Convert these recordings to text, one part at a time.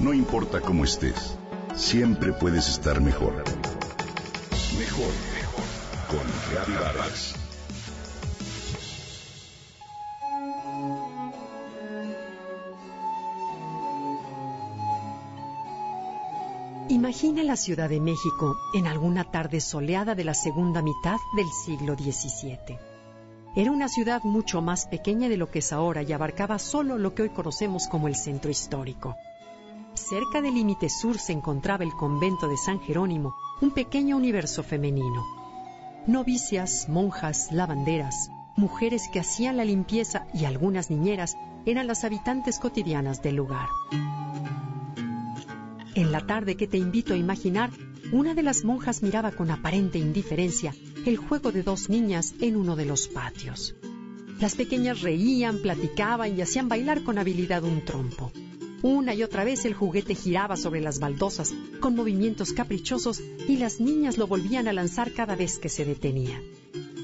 No importa cómo estés, siempre puedes estar mejor. Mejor, mejor. Con Reavivadas. Imagina la Ciudad de México en alguna tarde soleada de la segunda mitad del siglo XVII. Era una ciudad mucho más pequeña de lo que es ahora y abarcaba solo lo que hoy conocemos como el centro histórico. Cerca del límite sur se encontraba el convento de San Jerónimo, un pequeño universo femenino. Novicias, monjas, lavanderas, mujeres que hacían la limpieza y algunas niñeras eran las habitantes cotidianas del lugar. En la tarde que te invito a imaginar, una de las monjas miraba con aparente indiferencia el juego de dos niñas en uno de los patios. Las pequeñas reían, platicaban y hacían bailar con habilidad un trompo. Una y otra vez el juguete giraba sobre las baldosas con movimientos caprichosos y las niñas lo volvían a lanzar cada vez que se detenía.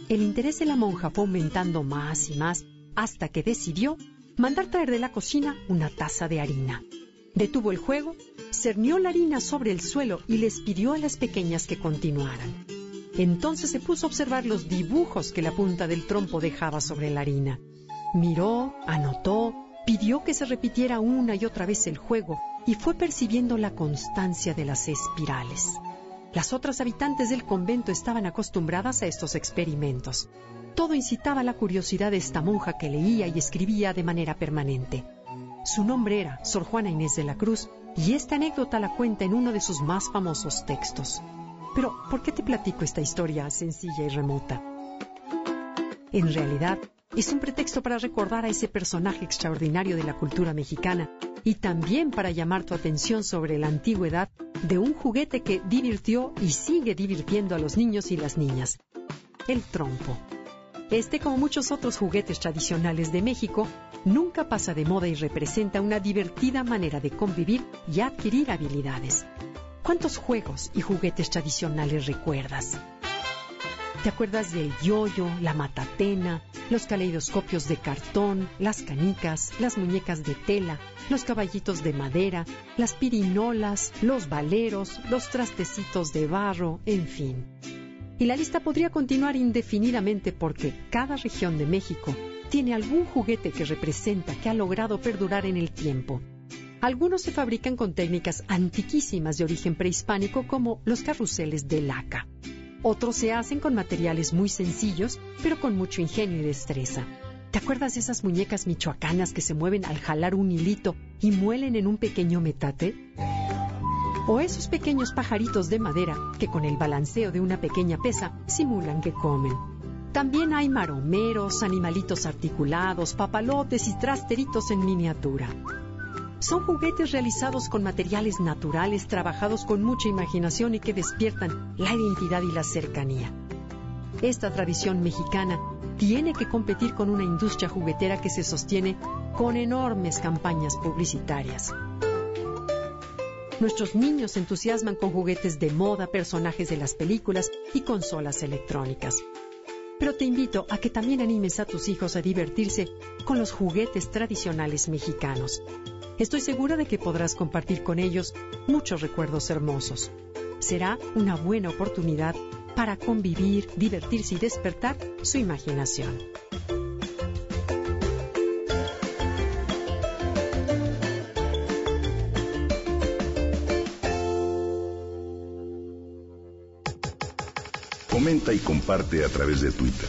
El interés de la monja fue aumentando más y más hasta que decidió mandar traer de la cocina una taza de harina. Detuvo el juego, cernió la harina sobre el suelo y les pidió a las pequeñas que continuaran. Entonces se puso a observar los dibujos que la punta del trompo dejaba sobre la harina. Miró, anotó, pidió que se repitiera una y otra vez el juego y fue percibiendo la constancia de las espirales. Las otras habitantes del convento estaban acostumbradas a estos experimentos. Todo incitaba la curiosidad de esta monja que leía y escribía de manera permanente. Su nombre era Sor Juana Inés de la Cruz y esta anécdota la cuenta en uno de sus más famosos textos. Pero, ¿por qué te platico esta historia sencilla y remota? En realidad, es un pretexto para recordar a ese personaje extraordinario de la cultura mexicana y también para llamar tu atención sobre la antigüedad de un juguete que divirtió y sigue divirtiendo a los niños y las niñas, el trompo. Este, como muchos otros juguetes tradicionales de México, nunca pasa de moda y representa una divertida manera de convivir y adquirir habilidades. ¿Cuántos juegos y juguetes tradicionales recuerdas? ¿Te acuerdas del yoyo, la matatena, los caleidoscopios de cartón, las canicas, las muñecas de tela, los caballitos de madera, las pirinolas, los valeros, los trastecitos de barro, en fin? Y la lista podría continuar indefinidamente porque cada región de México tiene algún juguete que representa que ha logrado perdurar en el tiempo. Algunos se fabrican con técnicas antiquísimas de origen prehispánico como los carruseles de laca. Otros se hacen con materiales muy sencillos, pero con mucho ingenio y destreza. ¿Te acuerdas de esas muñecas michoacanas que se mueven al jalar un hilito y muelen en un pequeño metate? O esos pequeños pajaritos de madera que con el balanceo de una pequeña pesa simulan que comen. También hay maromeros, animalitos articulados, papalotes y trasteritos en miniatura. Son juguetes realizados con materiales naturales, trabajados con mucha imaginación y que despiertan la identidad y la cercanía. Esta tradición mexicana tiene que competir con una industria juguetera que se sostiene con enormes campañas publicitarias. Nuestros niños se entusiasman con juguetes de moda, personajes de las películas y consolas electrónicas. Pero te invito a que también animes a tus hijos a divertirse con los juguetes tradicionales mexicanos. Estoy segura de que podrás compartir con ellos muchos recuerdos hermosos. Será una buena oportunidad para convivir, divertirse y despertar su imaginación. Comenta y comparte a través de Twitter.